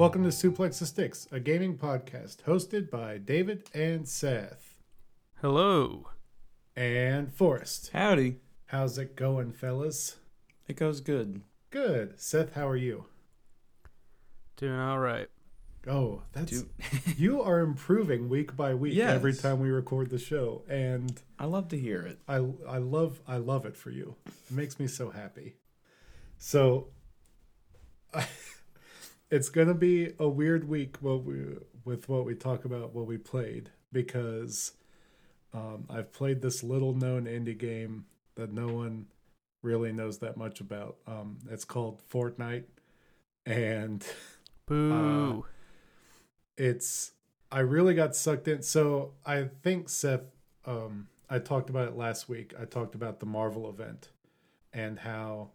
Hi, welcome to Suplex the Sticks, a gaming podcast hosted by David and Seth Hello. and Forrest. Howdy. How's it going, fellas? It goes good. Good. Seth, how are you? Doing all right. Oh, that's Do- you are improving week by week every time we record the show, and I love to hear it. I I love I love it for you. It makes me so happy. So it's gonna be a weird week what we with what we talk about what we played because um, I've played this little known indie game that no one really knows that much about. Um, it's called Fortnite, and Boo. it's I really got sucked in. So I think Seth, um, I talked about it last week. I talked about the Marvel event and how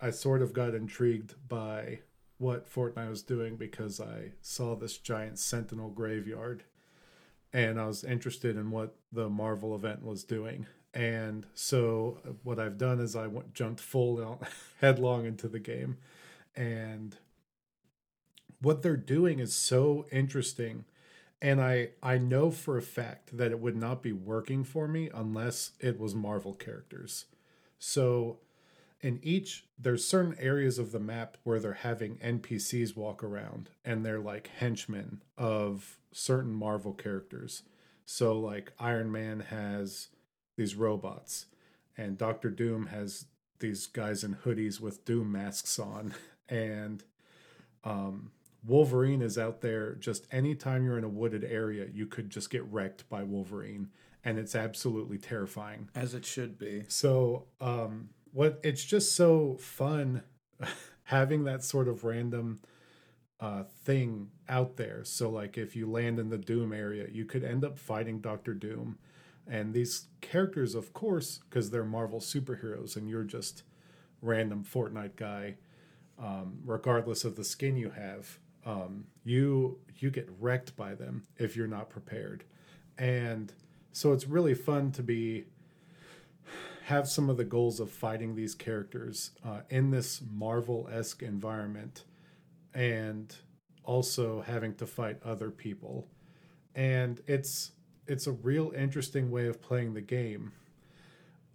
I sort of got intrigued by what Fortnite was doing because I saw this giant Sentinel graveyard, and I was interested in what the Marvel event was doing. And so what I've done is I went, jumped full headlong into the game, and what they're doing is so interesting. And i i know for a fact that it would not be working for me unless it was marvel characters. So in each there's certain areas of the map where they're having npcs walk around and they're like henchmen of certain marvel characters so like iron man has these robots and doctor doom has these guys in hoodies with doom masks on and um Wolverine is out there just anytime you're in a wooded area, you could just get wrecked by Wolverine, and it's absolutely terrifying. As it should be. So, um, what it's just so fun having that sort of random uh, thing out there. So, like if you land in the Doom area, you could end up fighting Doctor Doom, and these characters, of course, because they're Marvel superheroes, and you're just random Fortnite guy, um, regardless of the skin you have um, you you get wrecked by them if you're not prepared and so it's really fun to be have some of the goals of fighting these characters uh, in this marvel-esque environment and also having to fight other people. And it's it's a real interesting way of playing the game.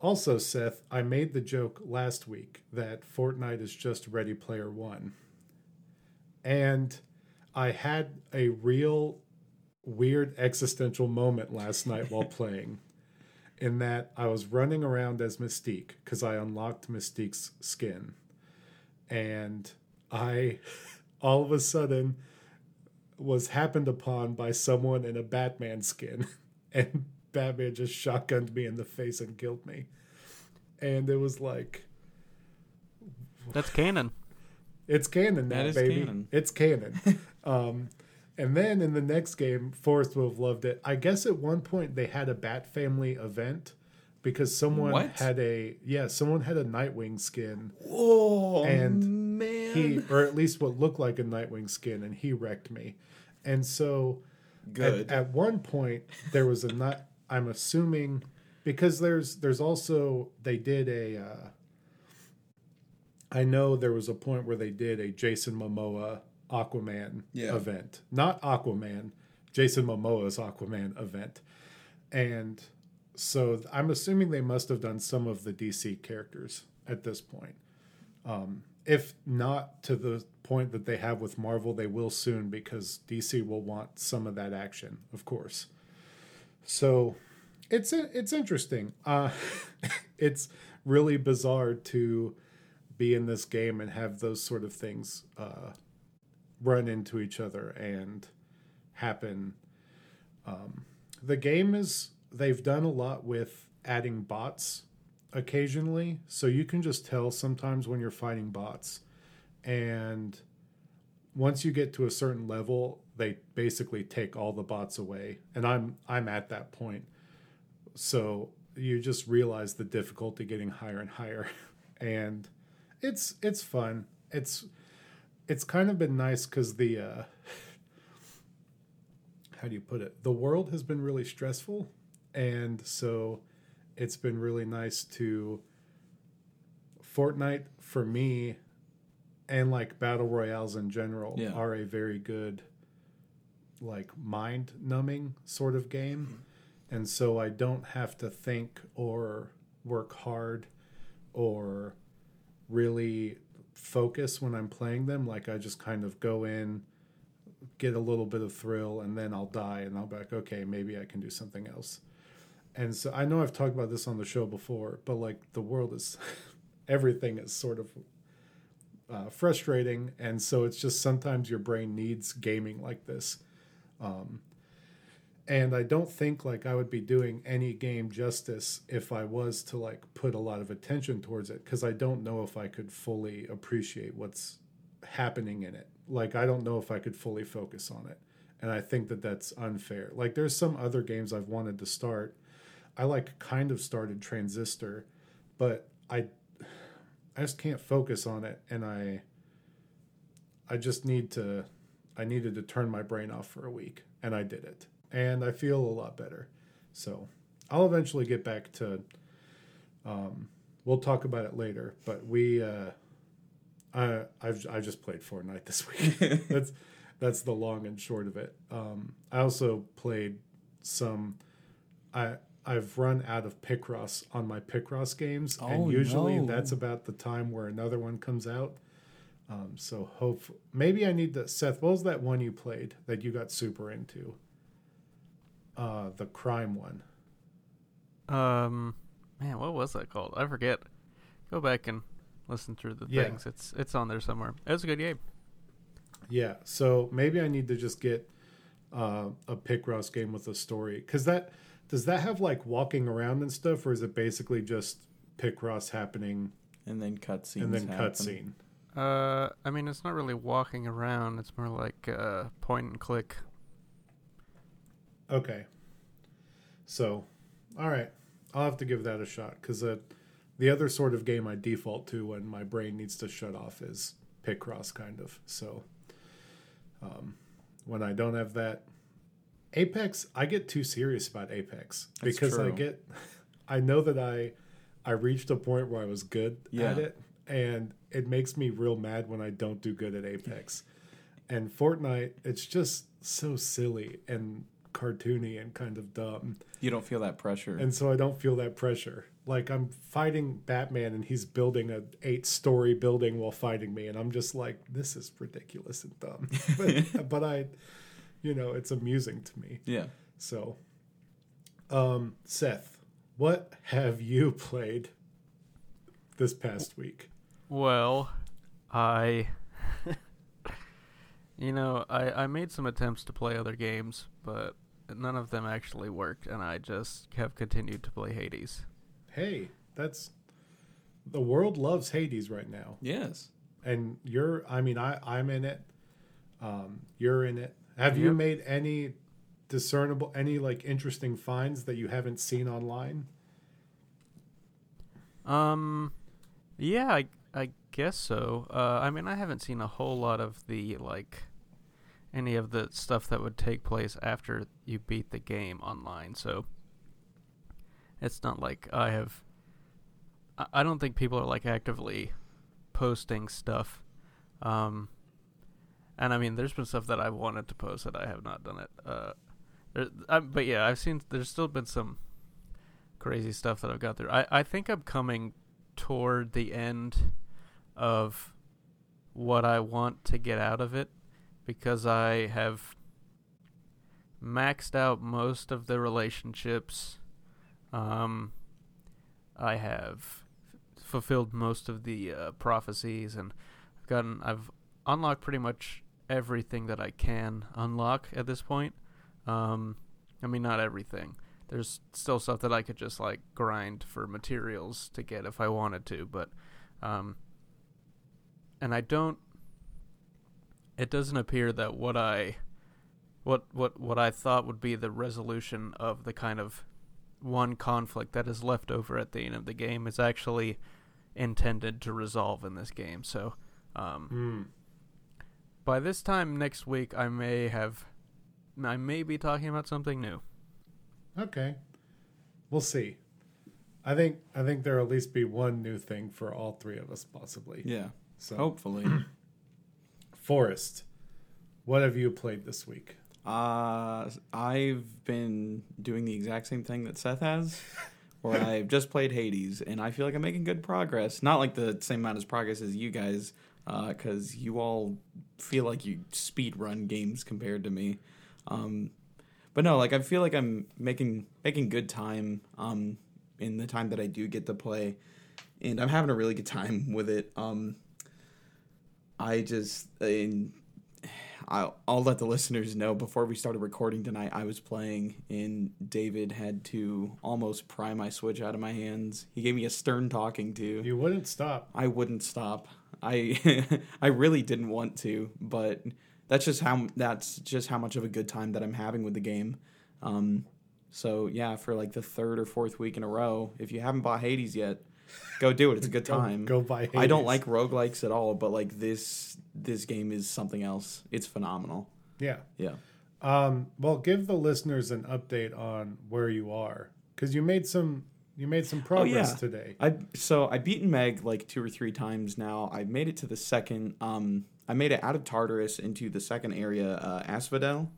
Also seth i made the joke last week that fortnite is just ready player one. And I had a real weird existential moment last night while playing. In that I was running around as Mystique because I unlocked Mystique's skin. And I all of a sudden was happened upon by someone in a Batman skin. And Batman just shotgunned me in the face and killed me. And it was like, That's canon. It's canon now, That is baby. canon. It's canon. um, and then in the next game, Forrest will have loved it. I guess at one point they had a Bat Family event because someone What? had a yeah, someone had a Nightwing skin. Whoa, And man. He or at least what looked like a Nightwing skin, and he wrecked me. And so at, good. at one point there was a not. I'm assuming because there's there's also they did a. Uh, I know there was a point where they did a Jason Momoa Aquaman Yeah. event, not Aquaman, Jason Momoa's Aquaman event, and so I'm assuming they must have done some of the DC characters at this point. Um, if not to the point that they have with Marvel, they will soon because DC will want some of that action, of course. So it's it's interesting. Uh, it's really bizarre to be in this game and have those sort of things uh, run into each other and happen. Um, the game is they've done a lot with adding bots occasionally, so you can just tell sometimes when you're fighting bots, and once you get to a certain level, they basically take all the bots away, and I'm I'm at that point, so you just realize the difficulty getting higher and higher, and it's it's fun. It's it's kind of been nice because the uh, how do you put it? The world has been really stressful, and so it's been really nice to Fortnite for me and like battle royales in general Yeah. are a very good like mind numbing sort of game and so i don't have to think or work hard or really focus when i'm playing them like i just kind of go in get a little bit of thrill and then i'll die and i'll be like okay maybe i can do something else. And so i know i've talked about this on the show before but like the world is everything is sort of uh, frustrating and so it's just sometimes your brain needs gaming like this. Um, and i don't think like i would be doing any game justice if i was to like put a lot of attention towards it because i don't know if i could fully appreciate what's happening in it. Like i don't know if i could fully focus on it. And i think that that's unfair. Like there's some other games i've wanted to start. I like kind of started transistor but i I just can't focus on it. And I I just need to I needed to turn my brain off for a week and I did it. And I feel a lot better. So I'll eventually get back to um we'll talk about it later, but we uh I I've I just played Fortnite this week. that's that's the long and short of it. Um I also played some I I've run out of Picross on my Picross games, Oh, and usually no. that's about the time where another one comes out. Um, so hope maybe I need to Seth. What was that one you played that you got super into? Uh, the crime one. Um, man, what was that called? I forget. Go back and listen through the Yeah. things. It's it's on there somewhere. It was a good game. Yeah, so maybe I need to just get uh, a Picross game with a story because that does that have like walking around and stuff, or is it basically just Picross happening and then cutscene and then cutscene? Uh, I mean, it's not really walking around. It's more like uh, point and click. Okay. So, all right, I'll have to give that a shot because uh, the other sort of game I default to when my brain needs to shut off is Picross, kind of. So, um, when I don't have that, Apex, I get too serious about Apex That's because I get, I know that I, I reached a point where I was good Yeah. at it, and it makes me real mad when I don't do good at Apex. And Fortnite, it's just so silly and cartoony and kind of dumb. You don't feel that pressure. And so I don't feel that pressure. Like I'm fighting Batman and he's building a eight story building while fighting me and I'm just like this is ridiculous and dumb. but, but I you know, it's amusing to me. yeah. So um Seth, what have you played this past week? Well, I, you know, I I made some attempts to play other games, but none of them actually worked, and I just have continued to play Hades. Hey, that's the world loves Hades right now. Yes. and you're i mean i i'm in it um you're in it have you made any discernible any like interesting finds that you haven't seen online Um, yeah, I I guess so. Uh, I mean, I haven't seen a whole lot of the like any of the stuff that would take place after you beat the game online. So it's not like I have. I, don't think people are like actively posting stuff. Um, and I mean, there's been stuff that I wanted to post that I have not done it. Uh, there, I, but yeah, I've seen. There's still been some crazy stuff that I've got through. I, I think I'm coming toward the end of what I want to get out of it because I have maxed out most of the relationships. Um, I have f- fulfilled most of the uh, prophecies and I've gotten I've unlocked pretty much everything that I can unlock at this point. Um, I mean not everything there's still stuff that I could just like grind for materials to get if I wanted to, but um and I don't it doesn't appear that what I what what what I thought would be the resolution of the kind of one conflict that is left over at the end of the game is actually intended to resolve in this game. So um Hmm. by this time next week I may have I may be talking about something new. okay we'll see i think i think there'll at least be one new thing for all three of us possibly Yeah. So, Hopefully. Forrest, what have you played this week? uh, I've been doing the exact same thing that Seth has, where I've just played Hades, and I feel like I'm making good progress. Not like the same amount of progress as you guys, because you all feel like you speed run games compared to me. Um, but no, like I feel like I'm making making good time um, in the time that I do get to play, and I'm having a really good time with it. Um, I just in I'll, I'll let the listeners know before we started recording tonight i was playing and david had to almost pry my switch out of my hands. He gave me a stern talking to. You wouldn't stop. i wouldn't stop. I i really didn't want to but that's just how that's just how much of a good time that i'm having with the game. Um so yeah for like the third or fourth week in a row if you haven't bought hades yet go do it it's a good time Go, buy. I don't Hades. like roguelikes at all, but like this this game is something else. It's phenomenal. Yeah. Yeah. Um, well, give the listeners an update on where you are because you made some you made some progress yeah. today. I so I beaten Meg like two or three times now. I made it to the second um I made it out of Tartarus into the second area, uh Asphodel.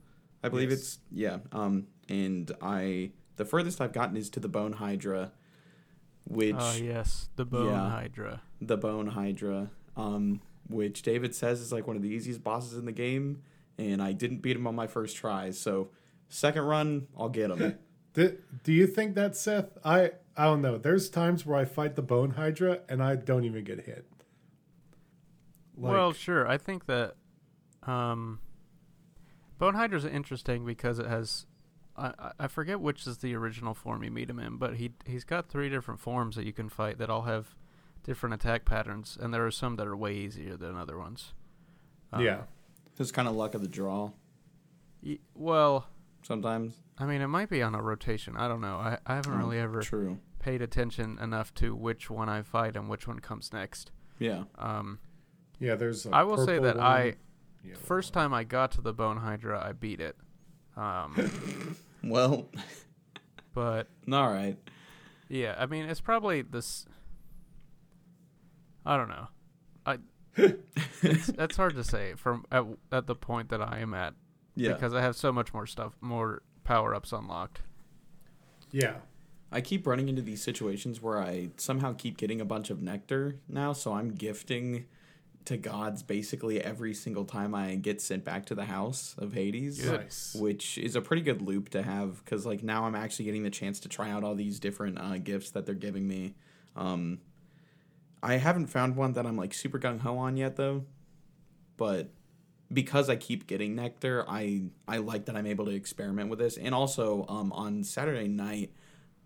I believe Yes. it's yeah. Um and I the furthest I've gotten is to the Bone Hydra, which Oh yes, the bone Yeah. hydra. the Bone Hydra, um, which David says is like one of the easiest bosses in the game, and I didn't beat him on my first try. So, second run, I'll get him. Do, do you think that Seth? I I don't know. There's times where I fight the bone hydra and I don't even get hit. Like, well, sure. I think that um, bone hydra's interesting because it has. I, I- I forget which is the original form you meet him in, but he he's got three different forms that you can fight that all have different attack patterns, and there are some that are way easier than other ones. Um, yeah, It's kind of luck of the draw y- well, sometimes. I mean, it might be on a rotation. I don't know. I, I haven't Oh, really ever True. paid attention enough to which one I fight and which one comes next. Yeah. Um, yeah. There's. I I will say that I yeah, first time I got to the Bone Hydra, I beat it. Um, Well, but all right. yeah, I mean, it's probably this. I don't know. I it's, it's hard to say from at, at the point that I am at Yeah. because I have so much more stuff, more power ups unlocked. Yeah, I keep running into these situations where I somehow keep getting a bunch of nectar now, so I'm gifting to gods basically every single time I get sent back to the house of Hades. Good. nice. which is a pretty good loop to have because like now i'm actually getting the chance to try out all these different uh, gifts that they're giving me um i haven't found one that i'm like super gung-ho on yet though but because i keep getting nectar i i like that i'm able to experiment with this and also um on saturday night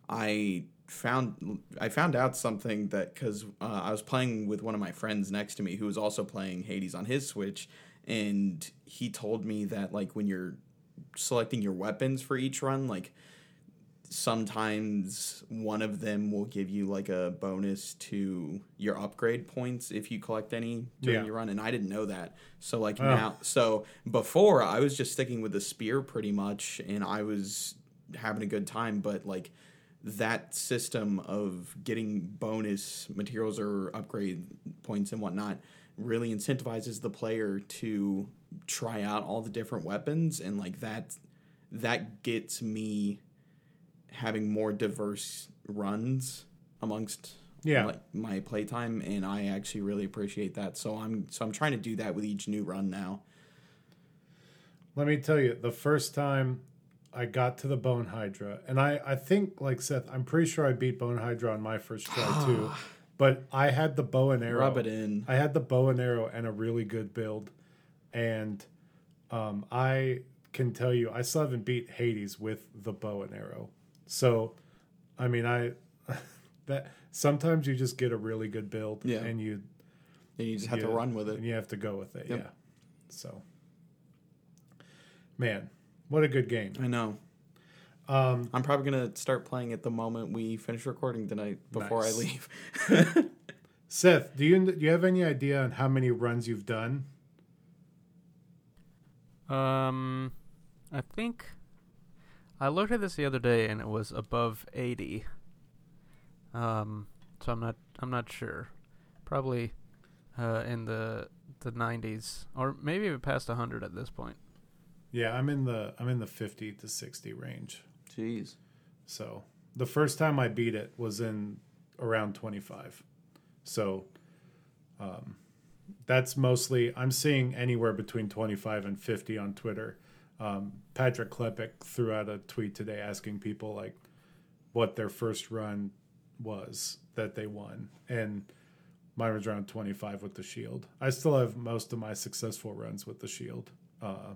i found i found out something that because uh, i was playing with one of my friends next to me who was also playing hades on his switch and he told me that like when you're selecting your weapons for each run like sometimes one of them will give you like a bonus to your upgrade points if you collect any during Yeah. your run and i didn't know that so like Oh. now so before i was just sticking with the spear pretty much and i was having a good time but like that system of getting bonus materials or upgrade points and whatnot really incentivizes the player to try out all the different weapons and like that that gets me having more diverse runs amongst Yeah. like my playtime and I actually really appreciate that. So I'm so I'm trying to do that with each new run now. Let me tell you, the first time I got to the Bone Hydra, and I, I think, like Seth, I'm pretty sure I beat Bone Hydra on my first try too. But I had the bow and arrow. Rub it in. I had the bow and arrow and a really good build, and um, I can tell you, I still haven't beat Hades with the bow and arrow. So, I mean, I that sometimes you just get a really good build, Yeah. and you And you just have to run with it. and you have to go with it. Yep. Yeah. So, man, what a good game. I know. Um, I'm probably gonna start playing it the moment we finish recording tonight before Nice. I leave. Seth, do you do you have any idea on how many runs you've done? Um, I think I looked at this the other day and it was above eighty. Um, so I'm not I'm not sure. Probably uh, in the the 90s, or maybe even past 100 at this point. Yeah, I'm in the I'm in the 50 to 60 range. Jeez. So the first time I beat it was in around 25. So um, that's mostly I'm seeing anywhere between 25 and 50 on Twitter. Um, Patrick Klepek threw out a tweet today asking people like what their first run was that they won, and mine was around 25 with the shield. I still have most of my successful runs with the shield. Uh,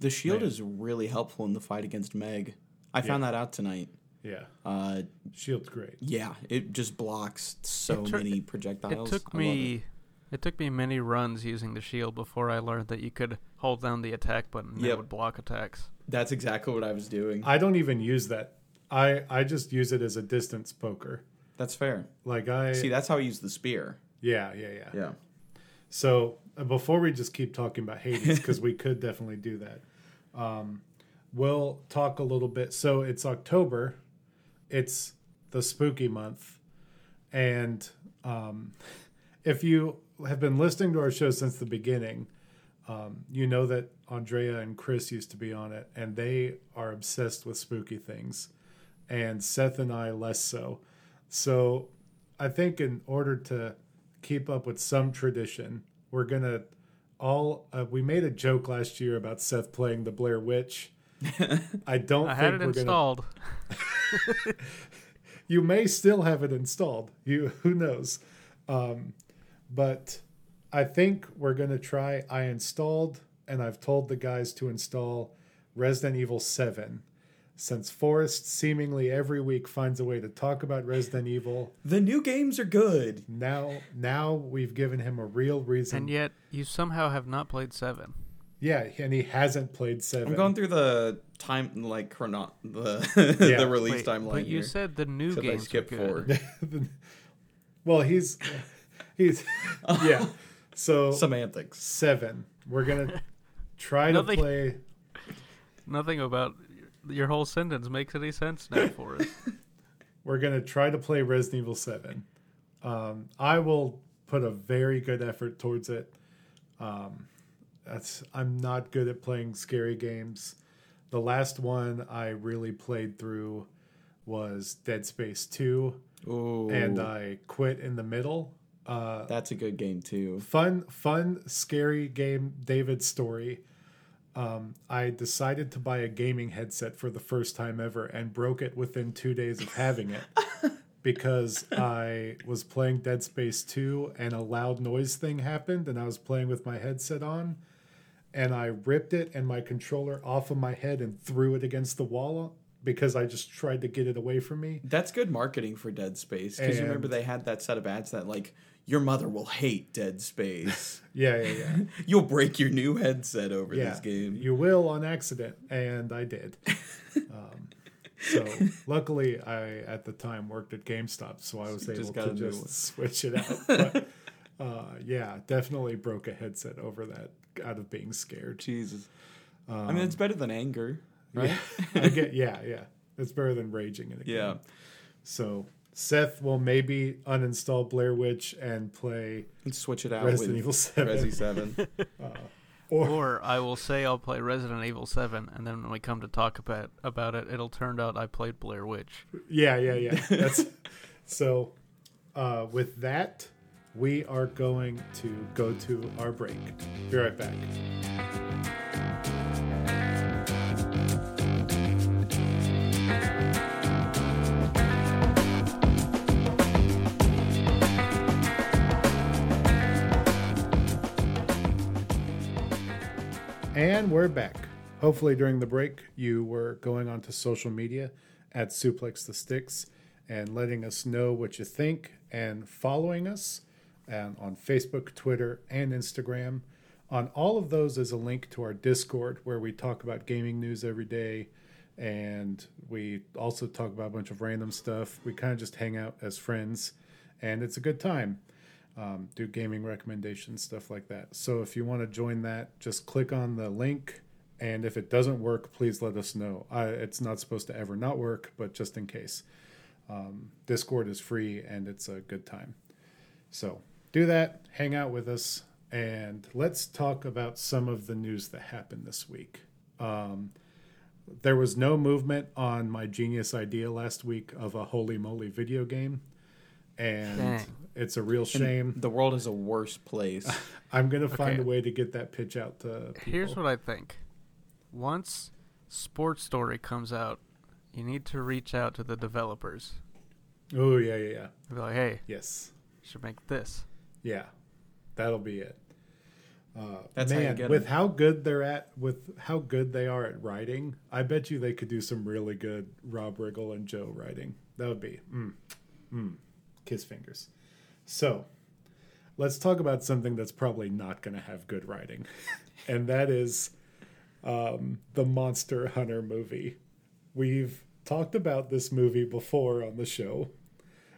The shield Man. is really helpful in the fight against Meg. I found that out tonight. yeah, Uh, shield's great. yeah, it just blocks so It took- many It took I it. me it. took me many runs using the shield before I learned that you could hold down the attack button and Yep. it would block attacks. That's exactly what I was doing. I don't even use that. I I just use it as a distance poker. That's fair. Like I See, that's how I use the spear. yeah yeah yeah. Yeah. So uh, before we just keep talking about Hades, because we could definitely do that, um, we'll talk a little bit. So it's October, it's the spooky month, and um, if you have been listening to our show since the beginning, um, you know that Andrea and Chris used to be on it, and they are obsessed with spooky things, and Seth and I less so. So I think in order to keep up with some tradition, we're gonna all. Uh, we made a joke last year about Seth playing the Blair Witch. I don't I think we're gonna. installed. You may still have it installed. You who knows, um, but I think we're gonna try. I installed and I've told the guys to install Resident Evil Seven. Since Forrest seemingly every week finds a way to talk about Resident Evil, The new games are good. now now we've given him a real reason. And yet you somehow have not played 7. yeah, and he hasn't played Seven. I'm going through the time like chrono the Yeah. the release Wait, timeline but you here. said the new Except I games skipped were good. four. well, he's he's yeah. So Semantics. seven. We're gonna try to play. Nothing about your whole sentence makes any sense now for us. We're gonna try to play Resident Evil Seven. Um, I will put a very good effort towards it. Um, that's I'm not good at playing scary games. The last one I really played through was Dead Space Two, Ooh, and I quit in the middle. Uh, that's a good game too. fun, fun, scary game. David's story. Um, I decided to buy a gaming headset for the first time ever and broke it within two days of having it because I was playing Dead Space 2 and a loud noise thing happened and I was playing with my headset on and I ripped it and my controller off of my head and threw it against the wall because I just tried to get it away from me. That's good marketing for Dead Space because you remember they had that set of ads that like your mother will hate Dead Space. Yeah, yeah, yeah. You'll break your new headset over yeah, this game. You will on accident, and I did. um, so luckily, I at the time worked at GameStop, so I was You able just to just one. switch it out. But uh, yeah, definitely broke a headset over that out of being scared. Jesus. I mean, it's better than anger, right? Yeah, I get. Yeah, yeah. It's better than raging in a game. Yeah. So Seth will maybe uninstall Blair Witch and play And switch it out Resident with Evil Seven. Resi Seven. or Or I will say I'll play Resident Evil 7, and then when we come to talk about about it, it'll turn out I played Blair Witch. Yeah, yeah, yeah. That's so. Uh, with that, we are going to go to our break. Be right back. And we're back. Hopefully, during the break, you were going onto social media at Suplex the Sticks and letting us know what you think and following us and on Facebook, Twitter, and Instagram. On all of those is a link to our Discord where we talk about gaming news every day and we also talk about a bunch of random stuff. We kind of just hang out as friends and it's a good time um, do gaming recommendations, stuff like that. So if you want to join that, just click on the link. And if it doesn't work, please let us know. I, it's not supposed to ever not work, but just in case. Um, Discord is free and it's a good time. So do that, hang out with us, and let's talk about some of the news that happened this week. Um, there was no movement on my genius idea last week of a holy moly video game, and Dang. it's a real shame. The world is a worse place. I'm gonna find Okay. a way to get that pitch out to people. Here's what I think. Once Sports Story comes out, you need to reach out to the developers. Oh yeah, yeah, yeah. Be like, hey, Yes, should make this. yeah. That'll be it. Uh, That's how you man, get with 'em. how good they're at, with how good they are at writing, I bet you they could do some really good Rob Riggle and Joe writing. That would be, mm, mm, kiss fingers. So, let's talk about something that's probably not going to have good writing, and that is um, the Monster Hunter movie. We've talked about this movie before on the show.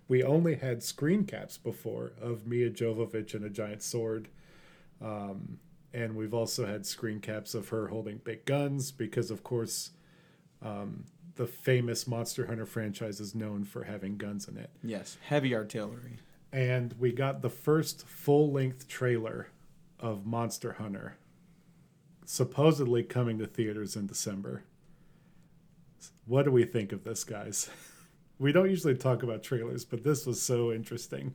We only had screen caps before of Milla Jovovich and a giant sword. Um, and we've also had screen caps of her holding big guns because, of course, um, the famous Monster Hunter franchise is known for having guns in it. yes, heavy artillery. And we got the first full length trailer of Monster Hunter, supposedly coming to theaters in December. What do we think of this, guys? We don't usually talk about trailers, but this was so interesting,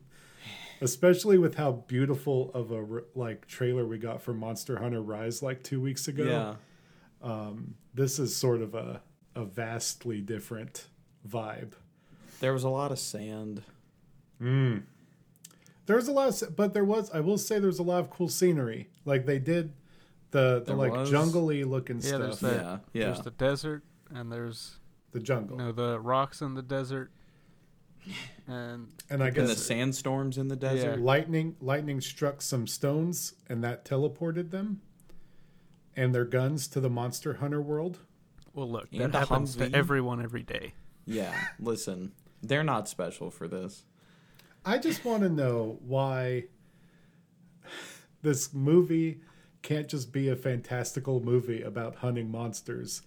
especially with how beautiful of a like trailer we got for Monster Hunter Rise like two weeks ago. Yeah. Um, this is sort of a a vastly different vibe. There was a lot of sand. Mm. There was a lot, of, but there was. I will say there was a lot of cool scenery. Like they did the the There like was. jungly looking Yeah, there's stuff. yeah. Yeah. There's the desert, and there's the jungle, you know the rocks in the desert, and and I and the sandstorms in the desert. lightning lightning struck some stones, and that teleported them and their guns to the Monster Hunter world. Well, look, And that a happens to everyone every day. Yeah. Listen, they're not special for this. I just want to know why this movie can't just be a fantastical movie about hunting monsters,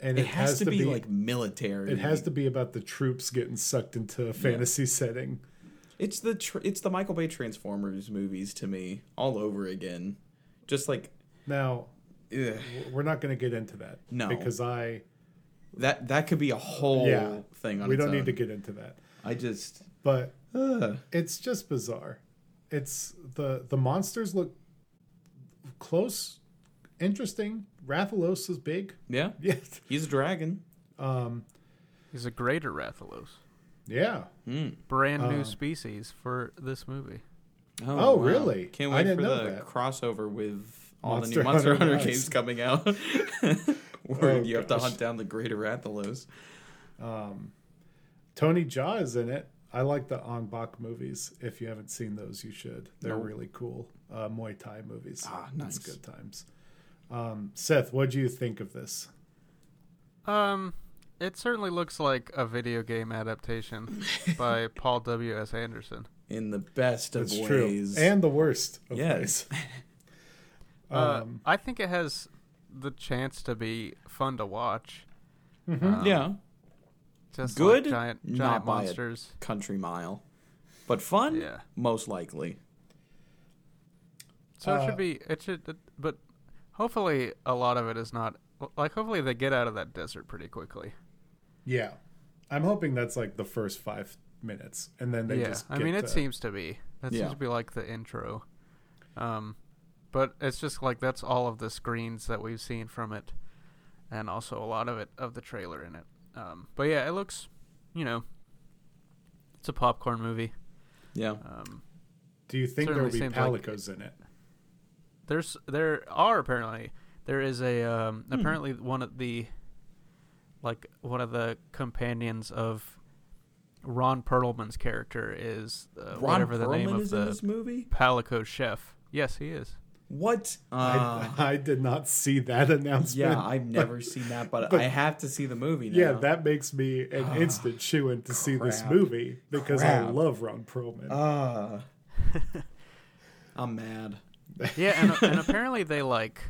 and It, has, to, be, like military. It has to be about the troops getting sucked into a fantasy setting. It's the tr- it's the Michael Bay Transformers movies to me all over again. Just like Now, ugh, we're not going to get into that. No. Because I. that that could be a whole Yeah, thing on We its don't need to get into that. I just But ugh. it's just bizarre. It's the the monsters look close, interesting. Rathalos is big. yeah, Yeah. he's a dragon. Um, He's a greater Rathalos, yeah. Mm. brand new Uh, speace for this movie. Oh, really? Can't I wait didn't for know the that. crossover with all Monster the new Monster Hunter Hunter, games coming out, where Oh, you have to hunt down the greater Rathalos. Um, Tony Jaa is in it. I like the Ong Bak movies. If you haven't seen those, you should. They're Nope. really cool. Uh, Muay Thai movies. Ah, It's nice. good times. Um, Seth, what do you think of this? Um, it certainly looks like a video game adaptation by Paul W. S. Anderson. In the best of It's true, ways. and the worst of Yes. Uh, Um, I think it has the chance to be fun to watch. mhm. Um, yeah, Just Good, like giant not giant a- monsters. country mile, but fun. Yeah. most likely. So it Uh, should be. It should. It, but hopefully, a lot of it is not. Like, hopefully, they get out of that desert pretty quickly. Yeah, I'm hoping that's like the first five minutes, and then they yeah, just. I mean, it to- seems to be. That Yeah. seems to be like the intro. Um, but it's just like that's all of the screens that we've seen from it, and also a lot of it of the trailer in it. Um, but yeah, it looks, you know, it's a popcorn movie. Yeah, Um, Do you think there will be seems like- palicos in it? there's there are apparently there is a um, Hmm. apparently one of the like one of the companions of Ron Perlman's character is uh, Ron whatever the name of is in the this movie. Palico chef. Yes, he is. What? Uh, I, I did not see that announcement. yeah, I've never seen that, but, but- I have to see the movie now. Yeah, that makes me an instant shoe in to see this movie because I love Ron Perlman. Uh, I'm mad. Yeah, and, and apparently they like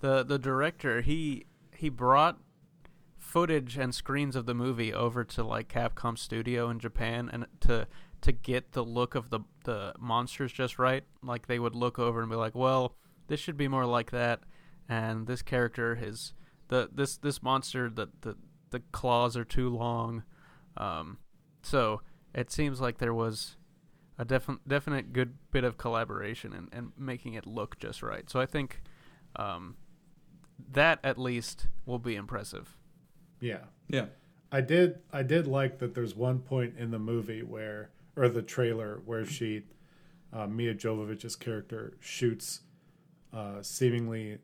the the director. He he brought footage and screens of the movie over to like Capcom Studio in Japan and to to get the look of the the monsters just right. Like they would look over and be like, "Well, this should be more like that," and this character is the this this monster the the the claws are too long. Um, so it seems like there was a definite definite good bit of collaboration and, and making it look just right. So I think um, that at least will be impressive. Yeah. Yeah. I did I did like that there's one point in the movie where or the trailer where she uh, Milla Jovovich's character shoots uh, seemingly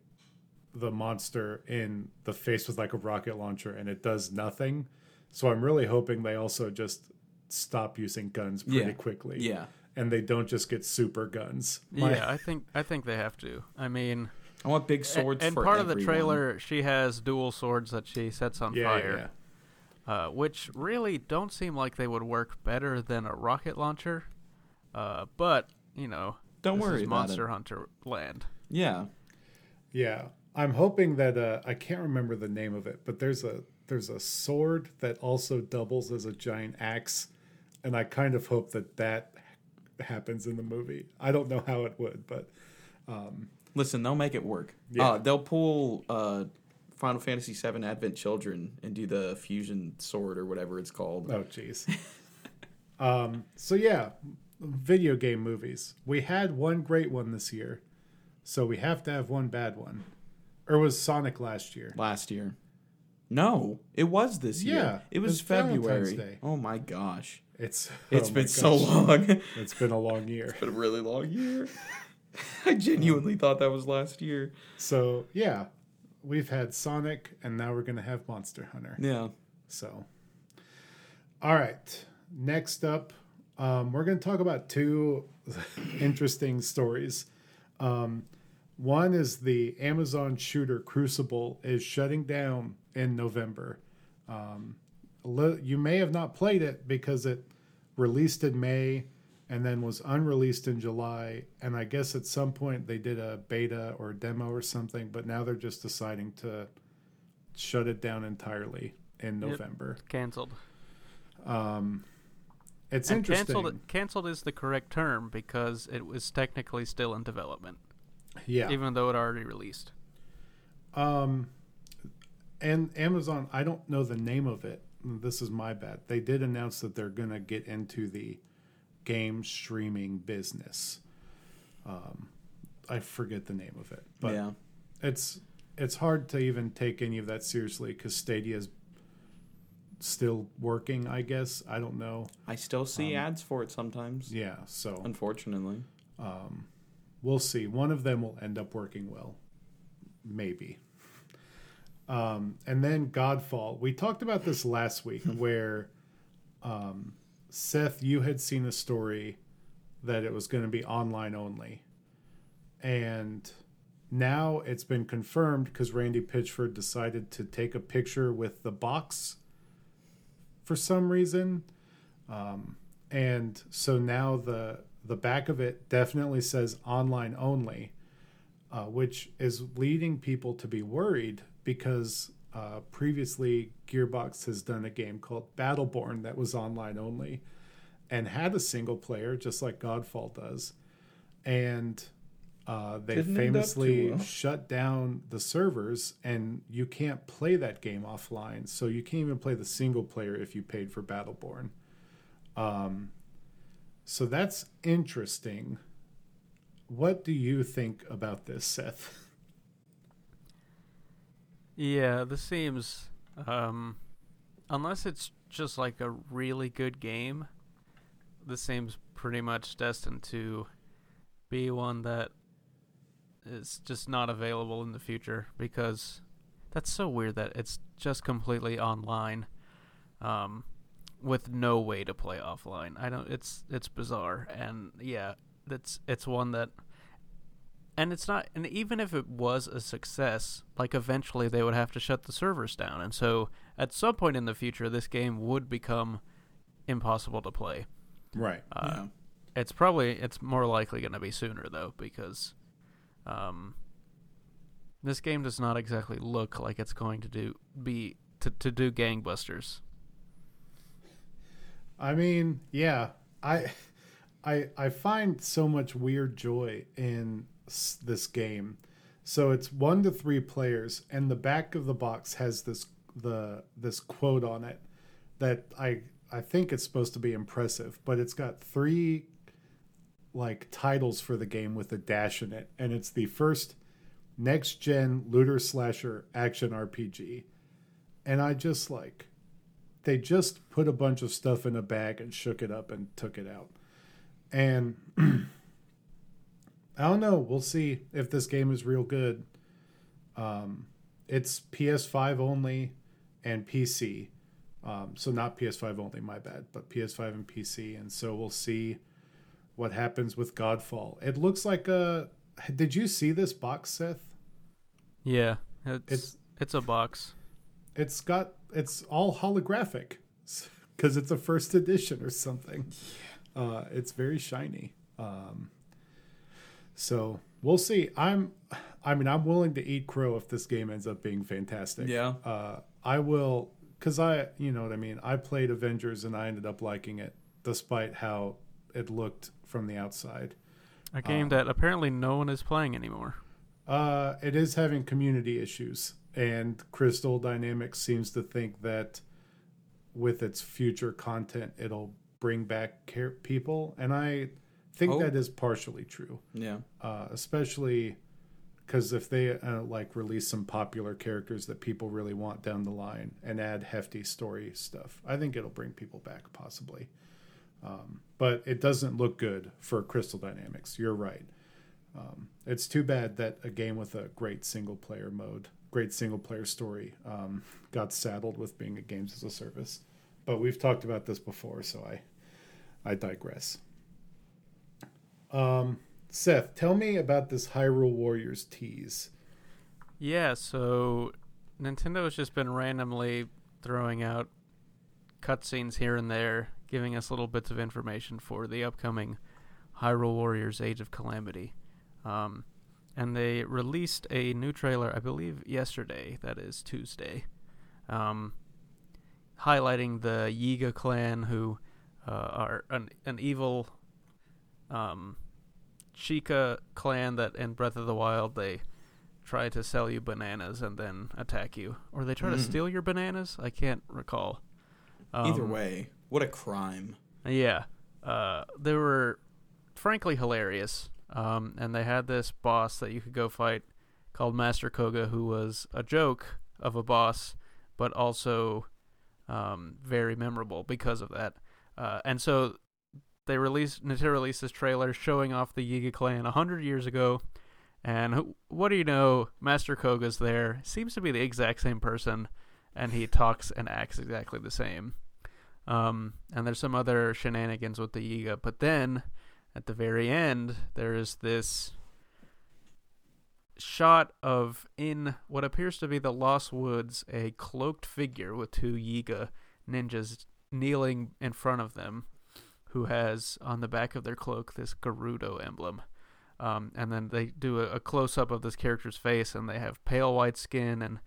the monster in the face with like a rocket launcher and it does nothing. So I'm really hoping they also just stop using guns pretty Yeah. quickly. Yeah. And they don't just get super guns. My- yeah, I think I think they have to. I mean, I want big a- swords and for part of the trailer, she has dual swords that she sets on yeah, fire. yeah. Uh, which really don't seem like they would work better than a rocket launcher. Uh, but you know, Don't this worry is Monster. Hunter land. Yeah. Yeah, I'm hoping that uh, I can't remember the name of it, but there's a there's a sword that also doubles as a giant axe, and I kind of hope that that happens in the movie. I don't know how it would, but Listen, they'll make it work. Yeah. Uh, they'll pull uh, Final Fantasy VII Advent Children and do the fusion sword or whatever it's called. oh jeez. um. So yeah, video game movies. We had one great one this year, so we have to have one bad one. Or was Sonic last year? Last year. No, it was this year. Yeah, it was February. Oh my gosh. It's It's oh been so long. It's been a long year. It's been a really long year. I genuinely thought that was last year. So yeah, we've had Sonic, and now we're gonna have Monster Hunter. Yeah. So, all right. Next up, um, we're gonna talk about two interesting stories. Um, one is the Amazon shooter Crucible is shutting down in November. Um, you may have not played it because it released in May and then was unreleased in July. And I guess at some point they did a beta or a demo or something, but now they're just deciding to shut it down entirely in Yep. November. Canceled. It's and interesting. canceled. Canceled is the correct term because it was technically still in development, yeah. even though it already released. Um, and Amazon, I don't know the name of it. This is my bad. They did announce that they're going to get into the game streaming business. Um, I forget the name of it, but yeah. it's it's hard to even take any of that seriously because Stadia is still working. I guess I don't know. I still see Um, ads for it sometimes. Yeah, so Unfortunately. we'll see. One of them will end up working well, maybe. Um, and then Godfall. We talked about this last week, where um, Seth, you had seen a story that it was going to be online only, and now it's been confirmed because Randy Pitchford decided to take a picture with the box for some reason, um, and so now the the back of it definitely says online only, uh, which is leading people to be worried because uh, previously Gearbox has done a game called Battleborn that was online only and had a single player just like Godfall does, and uh, they Didn't famously well. shut down the servers and you can't play that game offline. So you can't even play the single player if you paid for Battleborn. Um, so that's interesting. What do you think about this, Seth? Yeah, this seems um unless it's just like a really good game, this seems pretty much destined to be one that is just not available in the future because that's so weird that it's just completely online um with no way to play offline. I don't it's it's bizarre and yeah, it's it's one that and it's not and even if it was a success like eventually they would have to shut the servers down and so at some point in the future this game would become impossible to play Right. uh, yeah. it's probably it's more likely going to be sooner though because um this game does not exactly look like it's going to do be to, to do gangbusters I mean, yeah, I I I find so much weird joy in s- this game. So it's one to three players, and the back of the box has this the this quote on it that I I think it's supposed to be impressive, but it's got three like titles for the game with a dash in it, and it's the first next gen looter slasher action RPG. And I just like they just put a bunch of stuff in a bag and shook it up and took it out. And I don't know. We'll see if this game is real good. Um, it's PS5 only and PC. Um, so not PS5 only, my bad, but PS5 and PC. And so we'll see what happens with Godfall. It looks like a. Did you see this box, Seth? Yeah, it's It's- it's, a box. It's got. It's all holographic because it's a first edition or something. Uh, it's very shiny. Um, so we'll see. I'm. I mean, I'm willing to eat crow if this game ends up being fantastic. Yeah. Uh, I will, because I, you know what I mean. I played Avengers and I ended up liking it, despite how it looked from the outside. A game Um, that apparently no one is playing anymore. Uh, it is having community issues, and Crystal Dynamics seems to think that with its future content, it'll bring back care- people, and I think Hope. that is partially true. Yeah. Uh, especially because if they uh, like release some popular characters that people really want down the line and add hefty story stuff, I think it'll bring people back possibly. Um, but it doesn't look good for Crystal Dynamics. You're right. Um, it's too bad that a game with a great single player mode, great single player story, um, got saddled with being a games as a service. But we've talked about this before, so I, I digress. Um, Seth, tell me about this Hyrule Warriors tease. Yeah, so Nintendo has just been randomly throwing out cutscenes here and there, giving us little bits of information for the upcoming Hyrule Warriors Age of Calamity. Um, and they released a new trailer, I believe, yesterday. That is Tuesday. Um, highlighting the Yiga clan, who uh, are an, an evil um, Sheikah clan that in Breath of the Wild they try to sell you bananas and then attack you, or they try to Mm. steal your bananas. I can't recall. Either Um, way, what a crime. yeah, uh, they were frankly hilarious. Um, and they had this boss that you could go fight called Master Kohga, who was a joke of a boss, but also um, very memorable because of that. Uh, and so they released Nintendo released this trailer showing off the Yiga clan a hundred years ago. And what do you know? Master Kohga's there. Seems to be the exact same person, and he talks and acts exactly the same. Um, and there's some other shenanigans with the Yiga, but then at the very end, there is this shot of in what appears to be the Lost Woods, a cloaked figure with two Yiga ninjas kneeling in front of them, who has on the back of their cloak this Gerudo emblem. Um, and then they do a, a close up of this character's face, and they have pale white skin and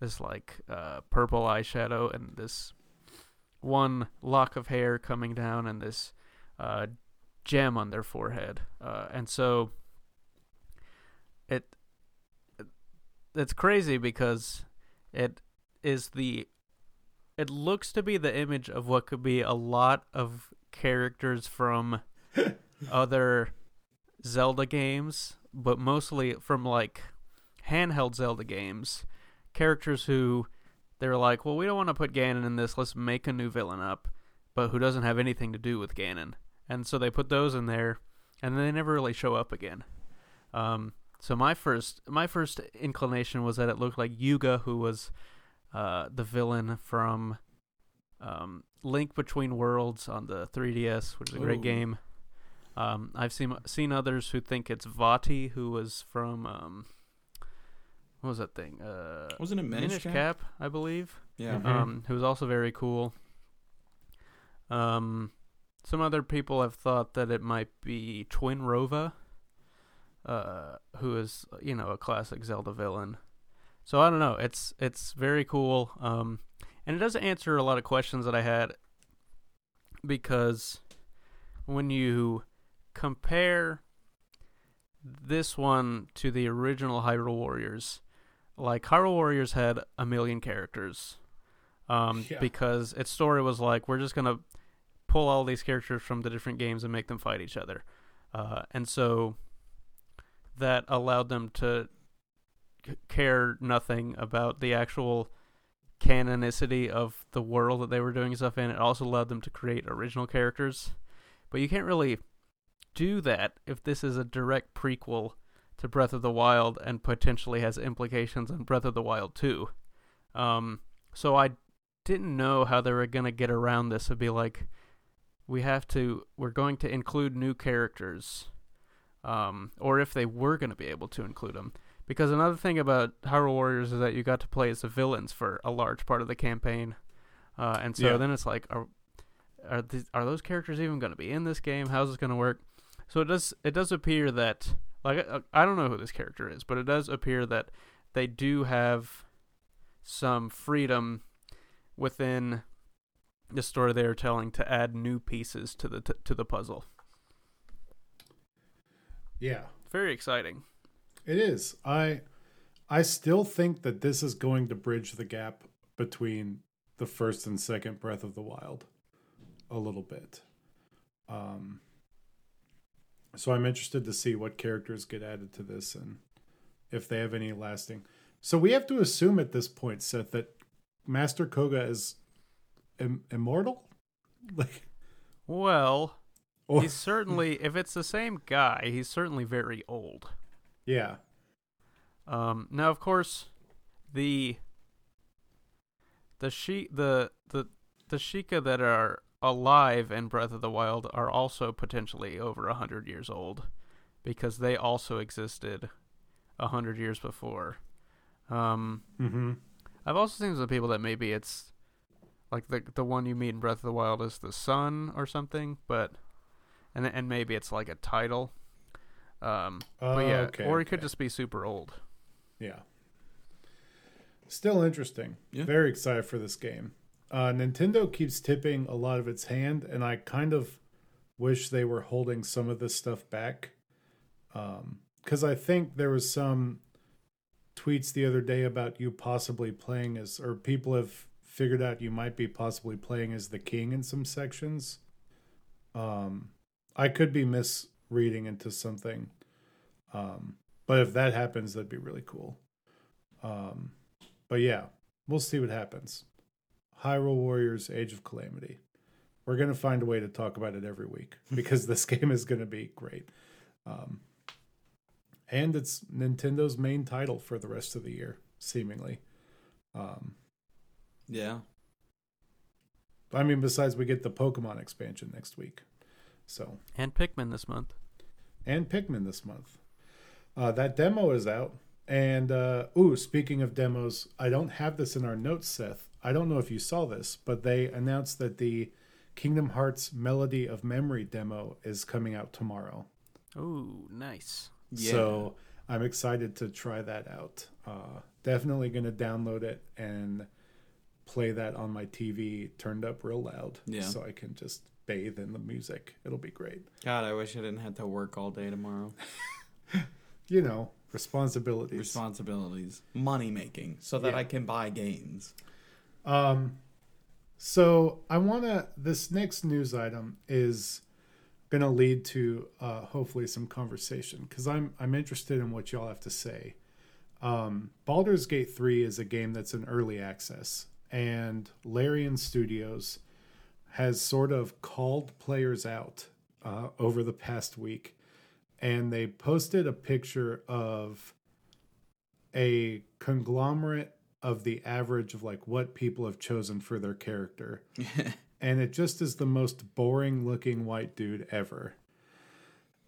this like uh, purple eyeshadow and this one lock of hair coming down and this uh, gem on their forehead. Uh, and so it it's crazy because it is the it looks to be the image of what could be a lot of characters from other Zelda games, but mostly from like handheld Zelda games. Characters who they're like, well, we don't want to put Ganon in this. Let's make a new villain up, but who doesn't have anything to do with Ganon. And so they put those in there, and they never really show up again. Um, so my first my first inclination was that it looked like Yuga, who was uh, the villain from um, Link Between Worlds on the 3DS, which is a great game. Um, I've seen seen others who think it's Vaati, who was from um, what was that thing? Uh, Wasn't it Minish, Minish Cap? Cap, I believe. Yeah. Mhm. Um, who was also very cool. Um, some other people have thought that it might be Twinrova, uh, who is you know a classic Zelda villain. So I don't know. It's it's very cool. Um, and it does answer a lot of questions that I had because when you compare this one to the original Hyrule Warriors, like Hyrule Warriors had a million characters, um, Yeah. because its story was like we're just gonna pull all these characters from the different games and make them fight each other, uh, and so that allowed them to c- care nothing about the actual canonicity of the world that they were doing stuff in. It also allowed them to create original characters. But you can't really do that if this is a direct prequel to Breath of the Wild and potentially has implications on Breath of the Wild 2. Um, so I didn't know how they were going to get around this. It'd be like, we have to, we're going to include new characters. Um, or if they were going to be able to include them. Because another thing about Hyrule Warriors is that you got to play as the villains for a large part of the campaign, uh, and so Yeah. then it's like, are are these, are those characters even going to be in this game? How's this going to work? So it does it does appear that like I, I don't know who this character is, but it does appear that they do have some freedom within the story they are telling to add new pieces to the t- to the puzzle. Yeah, Very exciting. It is. I I still think that this is going to bridge the gap between the first and second Breath of the Wild a little bit. Um so I'm interested to see what characters get added to this and if they have any lasting. So we have to assume at this point, Seth, that Master Kohga is Im- immortal? Like Well, or, he's certainly if it's the same guy, he's certainly very old. Yeah. Um, now, of course, the the she the the the Sheikah that are alive in Breath of the Wild are also potentially over a hundred years old, because they also existed a hundred years before. Um, Mhm. I've also seen some people that maybe it's like the the one you meet in Breath of the Wild is the sun or something, but and and maybe it's like a title. Um, Oh, but yeah, okay, or he could just be super old. Yeah. Still interesting. Yeah. Very excited for this game. Uh, Nintendo keeps tipping a lot of its hand, and I kind of wish they were holding some of this stuff back. Because I think there was some tweets the other day about you possibly playing as, or people have figured out you might be possibly playing as the king in some sections. Um, I could be misreading into something. Um, but if that happens, that'd be really cool. Um, but yeah, we'll see what happens. Hyrule Warriors Age of Calamity. We're going to find a way to talk about it every week because this game is going to be great. Um, and it's Nintendo's main title for the rest of the year, seemingly. Um, Yeah. I mean, besides, we get the Pokemon expansion next week. So, And Pikmin this month. And Pikmin this month. Uh, that demo is out. And, uh, ooh, speaking of demos, I don't have this in our notes, Seth. I don't know if you saw this, but they announced that the Kingdom Hearts Melody of Memory demo is coming out tomorrow. Ooh, nice. Yeah. So I'm excited to try that out. Uh, definitely going to download it and play that on my TV turned up real loud Yeah. so I can just bathe in the music. It'll be great. God, I wish I didn't have to work all day tomorrow. You know, responsibilities. Responsibilities, money making, so that Yeah. I can buy games. Um, so I want to. This next news item is going to lead to uh, hopefully some conversation because I'm I'm interested in what y'all have to say. Um, Baldur's Gate three is a game that's in early access, and Larian Studios has sort of called players out uh, over the past week, and they posted a picture of a conglomerate of the average of like what people have chosen for their character. and it just is the most boring looking white dude ever.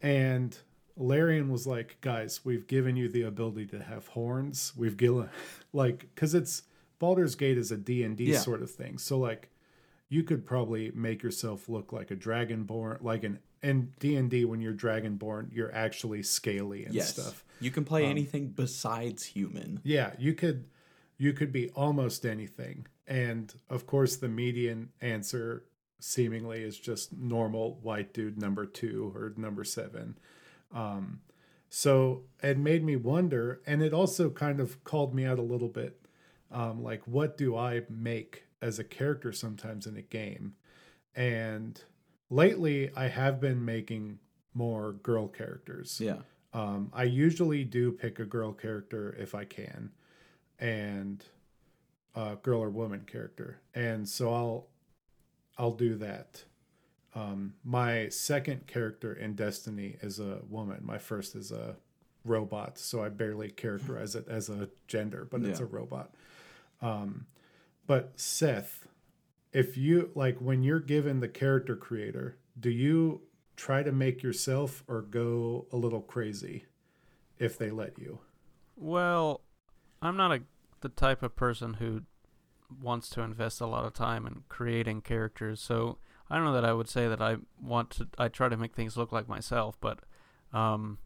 And Larian was like, "Guys, we've given you the ability to have horns. We've given like cuz it's Baldur's Gate is a D&D sort of thing. So like you could probably make yourself look like a dragonborn like an in D&D when you're dragonborn, you're actually scaly and yes. stuff. You can play anything besides human. Yeah, you could you could be almost anything. And of course the median answer seemingly is just normal white dude number two or number seven. Um, so it made me wonder, and it also kind of called me out a little bit. Um, like, what do I make as a character sometimes in a game? And lately, I have been making more girl characters. Yeah. Um, I usually do pick a girl character if I can, and a girl or woman character, and so I'll I'll do that. Um, my second character in Destiny is a woman. My first is a robot, so I barely characterize it as a gender, but it's a robot. Um, but Seth, if you like when you're given the character creator, do you try to make yourself or go a little crazy if they let you? Well, I'm not a the type of person who wants to invest a lot of time in creating characters. So I don't know that I would say that I want to. I try to make things look like myself, but um,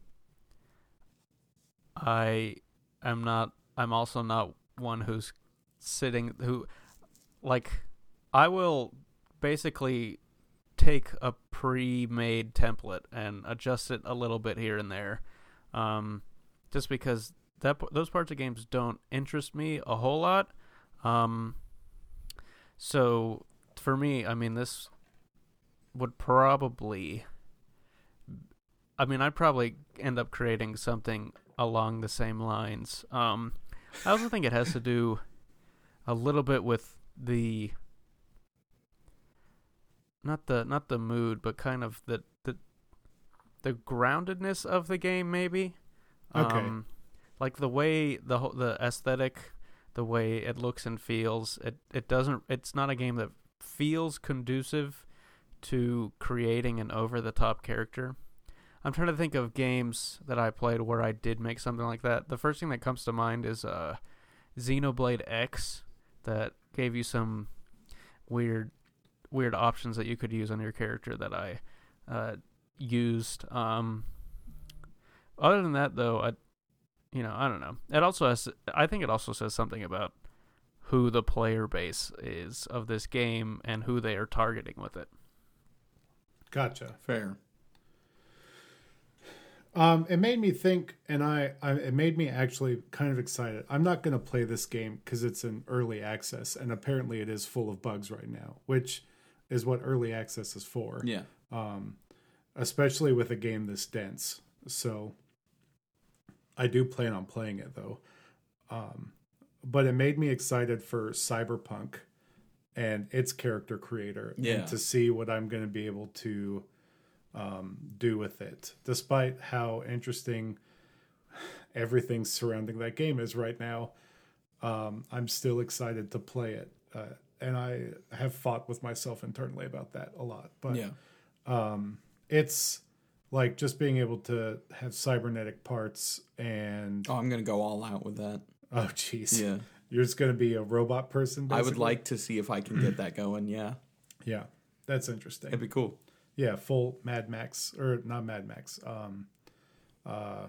I am not. I'm also not one who's sitting who like I will basically take a pre-made template and adjust it a little bit here and there. Um, just because that those parts of games don't interest me a whole lot. Um, so for me, I mean, this would probably. I mean, I'd probably end up creating something along the same lines. Um, I also think it has to do a little bit with the not the not the mood, but kind of the the the groundedness of the game, maybe. Okay. Um, like the way the the aesthetic, the way it looks and feels. It it doesn't. It's not a game that feels conducive to creating an over the top character. I'm trying to think of games that I played where I did make something like that. The first thing that comes to mind is uh, Xenoblade X, that gave you some weird weird options that you could use on your character that I uh, used. Um, other than that, though, I, you know, I don't know. It also has. I think it also says something about who the player base is of this game and who they are targeting with it. Gotcha. Fair. Um, it made me think, and I, I, it made me actually kind of excited. I'm not going to play this game because it's an early access, and apparently it is full of bugs right now, which is what early access is for. Yeah. Um, especially with a game this dense. So, I do plan on playing it though. Um, but it made me excited for Cyberpunk and its character creator, Yeah. and to see what I'm going to be able to um, do with it, despite how interesting everything surrounding that game is right now. Um, I'm still excited to play it, uh, and I have fought with myself internally about that a lot. But yeah. um, it's like just being able to have cybernetic parts and Oh, I'm gonna go all out with that. oh jeez, Yeah. you're just going to be a robot person. I would like to see if I can get that going. Yeah. yeah, that's interesting. It'd be cool. Yeah, full Mad Max or not Mad Max. Um, uh,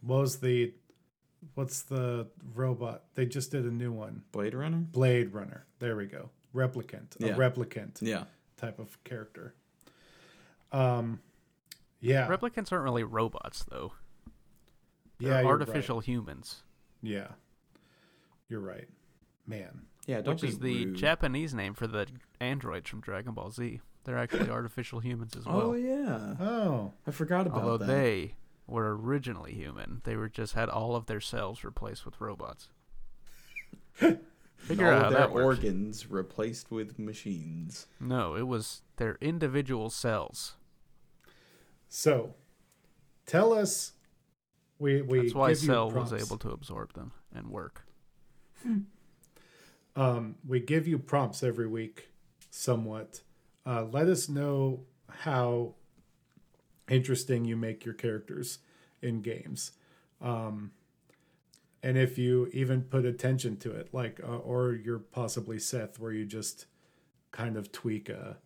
what was the what's the robot? They just did a new one, Blade Runner. Blade Runner. There we go, replicant, Yeah. a replicant Yeah. type of character. Um, yeah, Replicants aren't really robots, though. They're yeah, you're artificial humans, Yeah, you're right, man. Yeah. Don't which be is the rude. Japanese name for the androids from Dragon Ball Z. They're actually artificial humans as well. Oh yeah. Oh, I forgot about Although that. Although they were originally human, they were just had all of their cells replaced with robots. Figure all out of how their that works. organs replaced with machines. No, it was their individual cells. so tell us. We we That's why give you Cell was able to absorb them and work. um, we give you prompts every week somewhat uh, let us know how interesting you make your characters in games um, and if you even put attention to it like uh, or you're possibly seth where you just kind of tweak a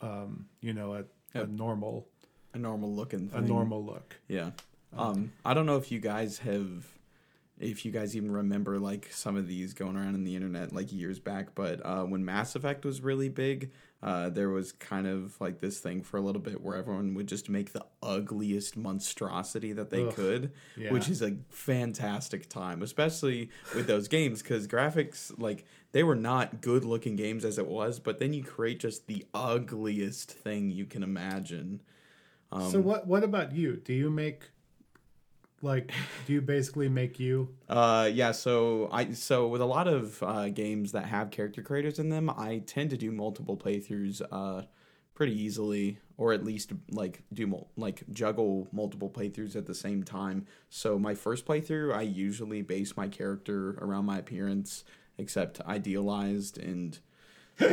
um, you know a, a Yep. normal A normal looking a normal look Yeah. Um, I don't know if you guys have if you guys even remember like some of these going around in the internet like years back, but uh, when Mass Effect was really big, uh, there was kind of like this thing for a little bit where everyone would just make the ugliest monstrosity that they Ugh, could, Yeah. which is a fantastic time, especially with those games because graphics like they were not good looking games as it was, but then you create just the ugliest thing you can imagine. Um, so what what about you? Do you make like do you basically make you Uh, yeah. So I so with a lot of uh, games that have character creators in them, I tend to do multiple playthroughs uh, pretty easily, or at least like do like juggle multiple playthroughs at the same time. So my first playthrough, I usually base my character around my appearance, except idealized and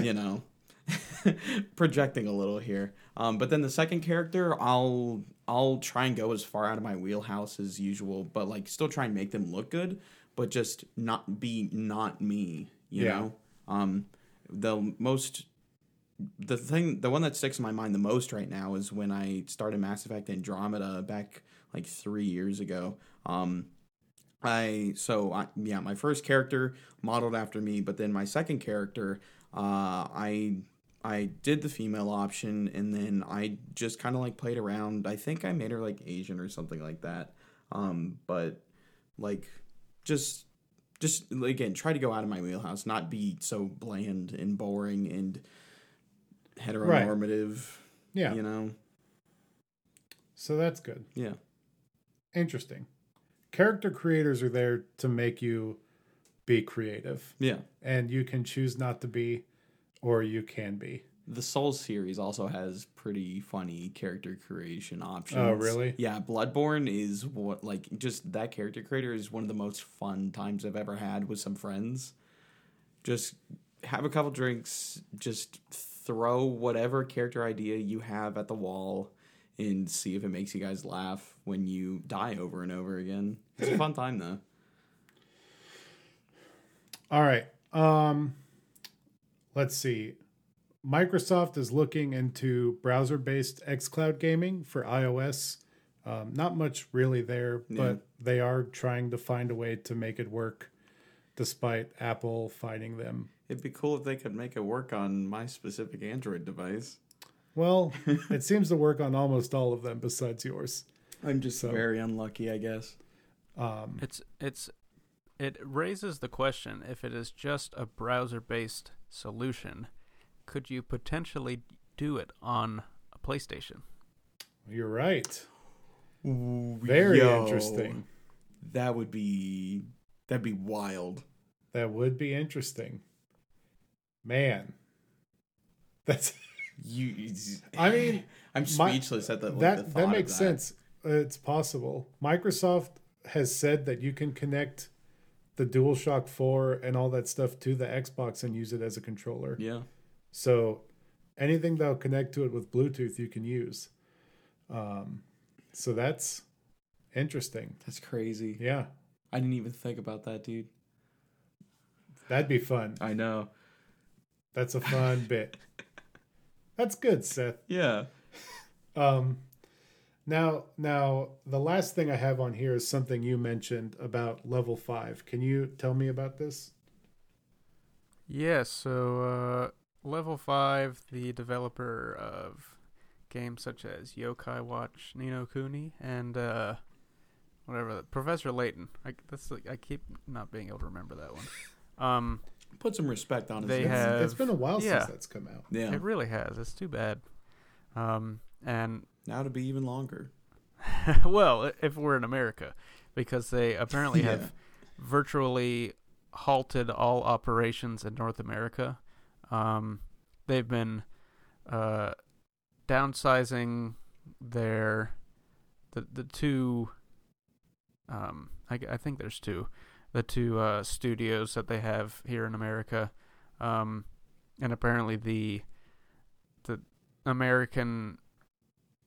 you know projecting a little here. Um, but then the second character, I'll I'll try and go as far out of my wheelhouse as usual, but like still try and make them look good, but just not be not me. You Yeah. know, um, the most the thing the one that sticks in my mind the most right now is when I started Mass Effect Andromeda back like three years ago. Um, I so I, yeah, my first character modeled after me, but then my second character, uh, I I did the female option, and then I just kind of like played around. I think I made her like Asian or something like that. Um, but like just just again try to go out of my wheelhouse, not be so bland and boring and heteronormative. Yeah. you know, So that's good. yeah, Interesting. Character creators are there to make you be creative yeah. and you can choose not to be or you can be. The Souls series also has pretty funny character creation options. Oh, really? Yeah, Bloodborne is what like just that character creator is one of the most fun times I've ever had with some friends. Just have a couple drinks, just throw whatever character idea you have at the wall and see if it makes you guys laugh when you die over and over again. It's a fun time though. All right. Um let's see. Microsoft is looking into browser-based xCloud gaming for iOS. Um, not much really there, Yeah. but they are trying to find a way to make it work despite Apple fighting them. It'd be cool if they could make it work on my specific Android device. Well, it seems to work on almost all of them besides yours. I'm just So- very unlucky, I guess. Um, It's it's it raises the question if it is just a browser-based solution, could you potentially do it on a PlayStation? you're right. Very Yo, interesting. That would be that'd be wild. That would be interesting. Man. That's You, I mean, I'm my- speechless at the like, the that thought that of makes that. sense. It's possible. Microsoft has said that you can connect the DualShock 4 and all that stuff to the Xbox and use it as a controller. Yeah, So anything that'll connect to it with Bluetooth, you can use. Um, so that's interesting. that's crazy. Yeah, I didn't even think about that, dude. that'd be fun. I know. That's a fun bit. That's good, Seth. Yeah. Um, now, now the last thing I have on here is something you mentioned about level five. Can you tell me about this? Yeah, so uh, Level 5, the developer of games such as Yokai Watch, Ni no Kuni, and uh, whatever, Professor Layton. I, that's like, I keep not being able to remember that one. Um, Put some respect on his They name. It's- have- it's been a while yeah. since that's come out. Yeah. It really has. It's too bad. Um, and Now to be even longer. well, if we're in America, because they apparently Yeah. have virtually halted all operations in North America. Um, they've been uh, downsizing their the the two. Um, I, I think there's two, the two uh, studios that they have here in America, um, and apparently the the American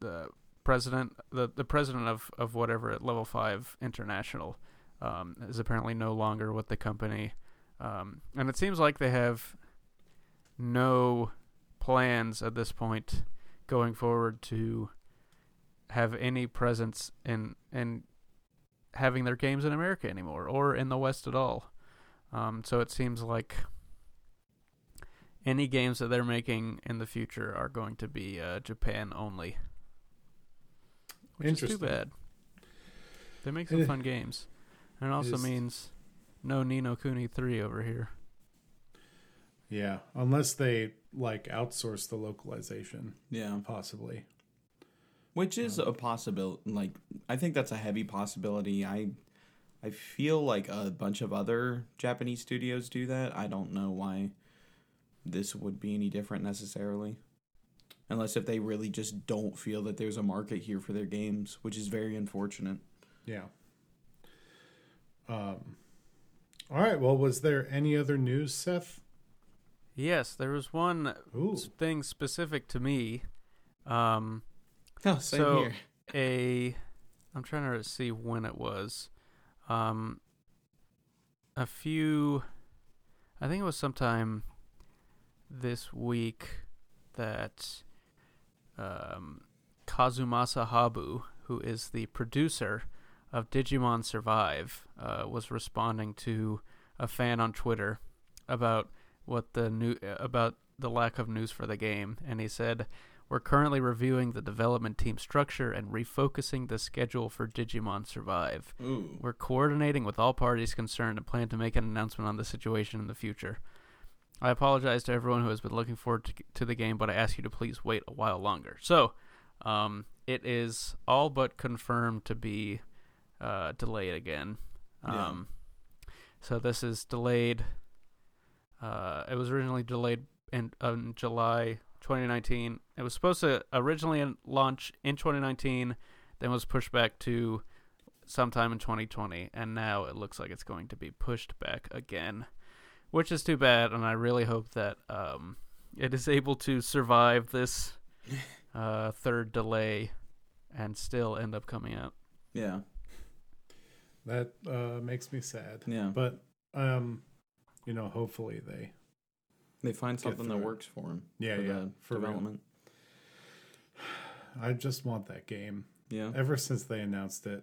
the president the the president of of whatever at level 5 international um, is apparently no longer with the company um, and it seems like they have no plans at this point going forward to have any presence in in having their games in America anymore or in the West at all. Um, so it seems like any games that they're making in the future are going to be uh, Japan only. Which is too bad. They make some fun games. And it also is- means no Ni no Kuni 3 over here. Yeah, unless they like outsource the localization, Yeah. possibly. Which is um, a possibility. Like, I think that's a heavy possibility. I, I feel like a bunch of other Japanese studios do that. I don't know why this would be any different necessarily, unless if they really just don't feel that there's a market here for their games, which is very unfortunate. Yeah. Um. All right. Well, was there any other news, Seth? Yes, there was one Ooh. thing specific to me. Um, Oh, same So- here. a I'm trying to see when it was. Um a few I think it was sometime this week that um Kazumasa Habu, who is the producer of Digimon Survive, uh, was responding to a fan on Twitter about what the new about the lack of news for the game, and he said, "We're currently reviewing the development team structure and refocusing the schedule for Digimon Survive. Ooh. We're coordinating with all parties concerned and plan to make an announcement on the situation in the future. I apologize to everyone who has been looking forward to, to the game, but I ask you to please wait a while longer." So, um, it is all but confirmed to be uh, delayed again. Yeah. Um, so this is delayed. Uh, it was originally delayed in, in July 2019. It was supposed to originally launch in 2019, then was pushed back to sometime in 2020, and now it looks like it's going to be pushed back again, which is too bad. And I really hope that um, it is able to survive this uh, third delay and still end up coming out. Yeah. That uh, makes me sad. Yeah. But um, you know, hopefully they. They find something that works for them. Yeah, for yeah, the for real. development. I just want that game. Yeah. Ever since they announced it,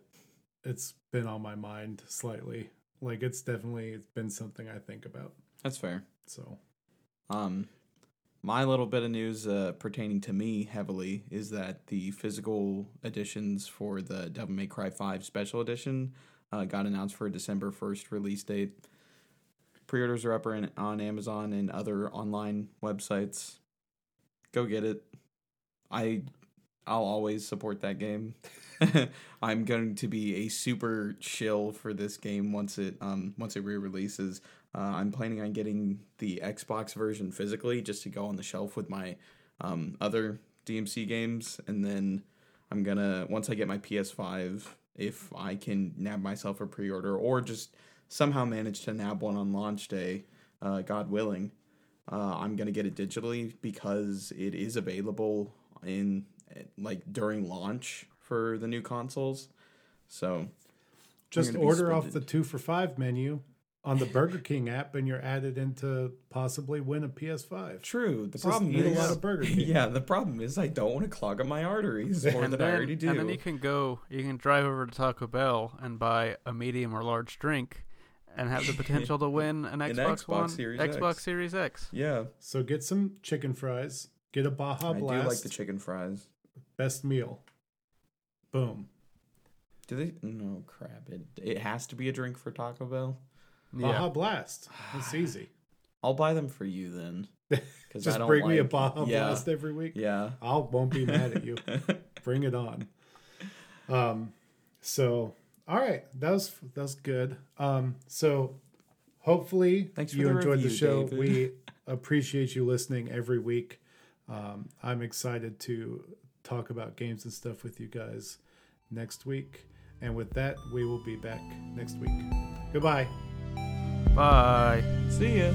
it's been on my mind slightly. Like it's definitely it's been something I think about. That's fair. So Um, my little bit of news uh, pertaining to me heavily is that the physical editions for the Devil May Cry 5 Special Edition uh, got announced for a December 1st release date. Pre orders are up on on Amazon and other online websites. Go get it. I I'll always support that game. I'm going to be a super chill for this game once it um once it re-releases. Uh, I'm planning on getting the Xbox version physically just to go on the shelf with my um, other DMC games, and then I'm gonna once I get my PS5, if I can nab myself a pre-order or just somehow manage to nab one on launch day, uh, God willing, uh, I'm gonna get it digitally because it is available in like during launch for the new consoles. So just order off the two for five menu on the Burger King app, and you're added into possibly win a PS5. True. The Just problem eat a is, lot of Burger King. yeah. The problem is, I don't want to clog up my arteries more and than then, I already do. And then you can go, you can drive over to Taco Bell and buy a medium or large drink, and have the potential to win an An Xbox, Xbox One, Series Xbox X. Series X. yeah, So get some chicken fries. Get a Baja I do Blast. like the chicken fries. Best meal. Boom. Do they? No crap. It it has to be a drink for Taco Bell. Baja Blast. It's easy. I'll buy them for you then. Because Just bring me a Baja Blast every week. Yeah. I won't be mad at you. Bring it on. Um, so all right, that was that was good. Um, so hopefully Thanks you the enjoyed the show. David. We appreciate you listening every week. Um, I'm excited to talk about games and stuff with you guys next week. And with that, we will be back next week. Goodbye. Bye. See ya.